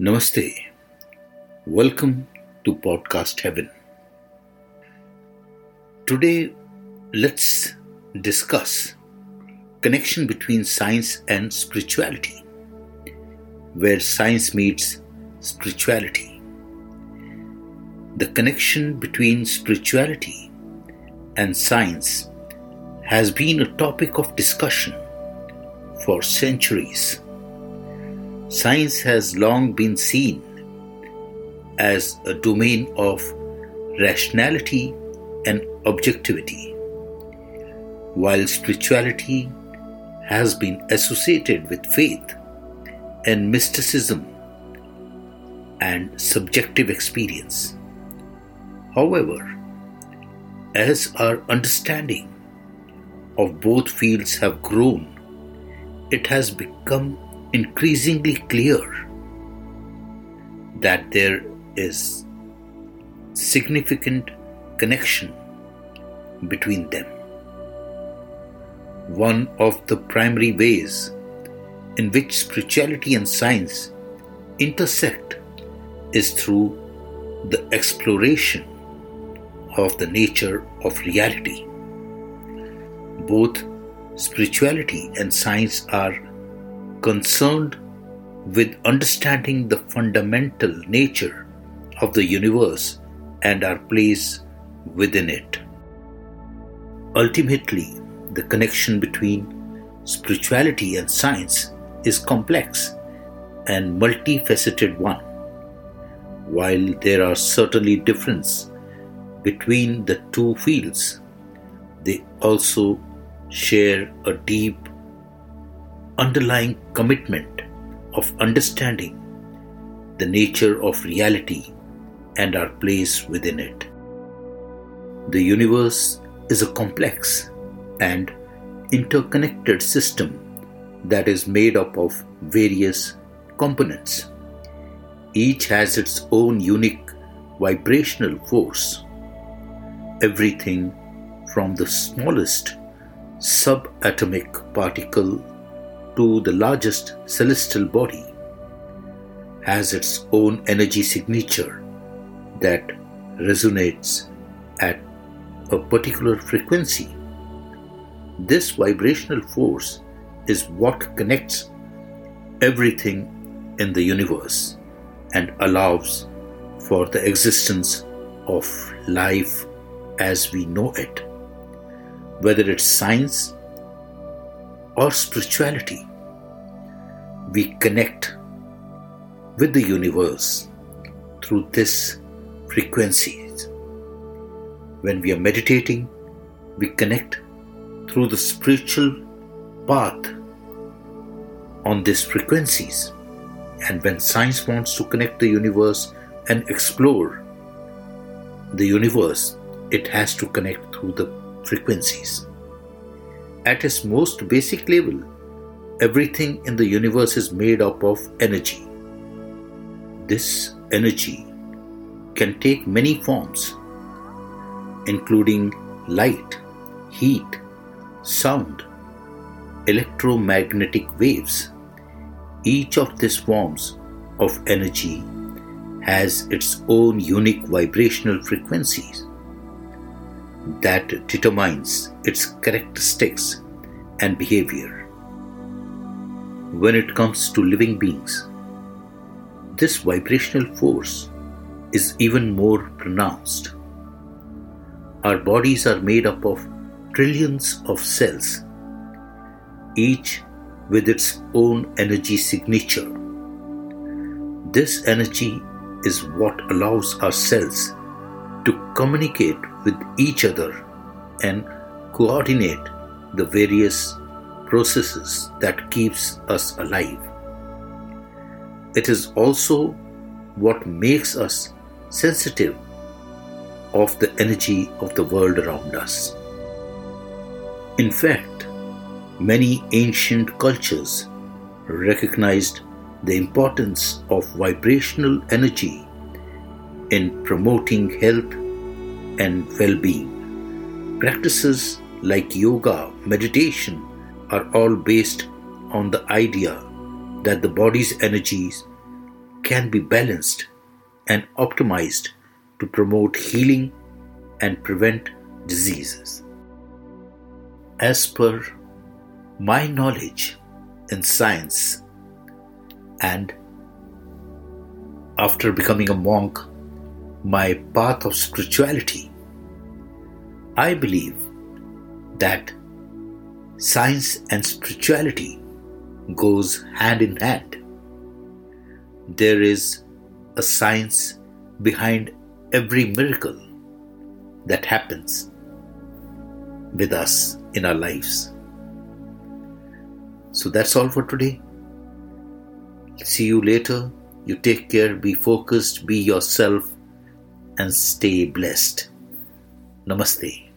Namaste. Welcome to Podcast Heaven. Today, let's discuss connection between science and spirituality, where science meets spirituality. The connection between spirituality and science has been a topic of discussion for centuries Science has long been seen as a domain of rationality and objectivity, while spirituality has been associated with faith and mysticism and subjective experience. However, as our understanding of both fields have grown, it has become increasingly clear that there is significant connection between them. One of the primary ways in which spirituality and science intersect is through the exploration of the nature of reality. Both spirituality and science are concerned with understanding the fundamental nature of the universe and our place within it. Ultimately, the connection between spirituality and science is complex and multifaceted one. While there are certainly differences between the two fields, they also share a deep underlying commitment of understanding the nature of reality and our place within it. The universe is a complex and interconnected system that is made up of various components. Each has its own unique vibrational force. Everything from the smallest subatomic particle to the largest celestial body has its own energy signature that resonates at a particular frequency. This vibrational force is what connects everything in the universe and allows for the existence of life as we know it. Whether it's science or spirituality, we connect with the universe through this frequencies. When we are meditating, we connect through the spiritual path on these frequencies. And when science wants to connect the universe and explore the universe, it has to connect through the frequencies. At its most basic level, everything in the universe is made up of energy. This energy can take many forms, including light, heat, sound, electromagnetic waves. Each of these forms of energy has its own unique vibrational frequencies that determines its characteristics and behavior. When it comes to living beings, this vibrational force is even more pronounced. Our bodies are made up of trillions of cells, each with its own energy signature. This energy is what allows our cells to communicate with each other and coordinate the various processes that keeps us alive. It is also what makes us sensitive of the energy of the world around us. In fact, many ancient cultures recognized the importance of vibrational energy in promoting health and well being. Practices like yoga, meditation are all based on the idea that the body's energies can be balanced and optimized to promote healing and prevent diseases. As per my knowledge in science and after becoming a monk, my path of spirituality, I believe that science and spirituality goes hand in hand. There is a science behind every miracle that happens with us in our lives. So that's all for today. See you later. You take care, be focused, be yourself, and stay blessed. Namaste.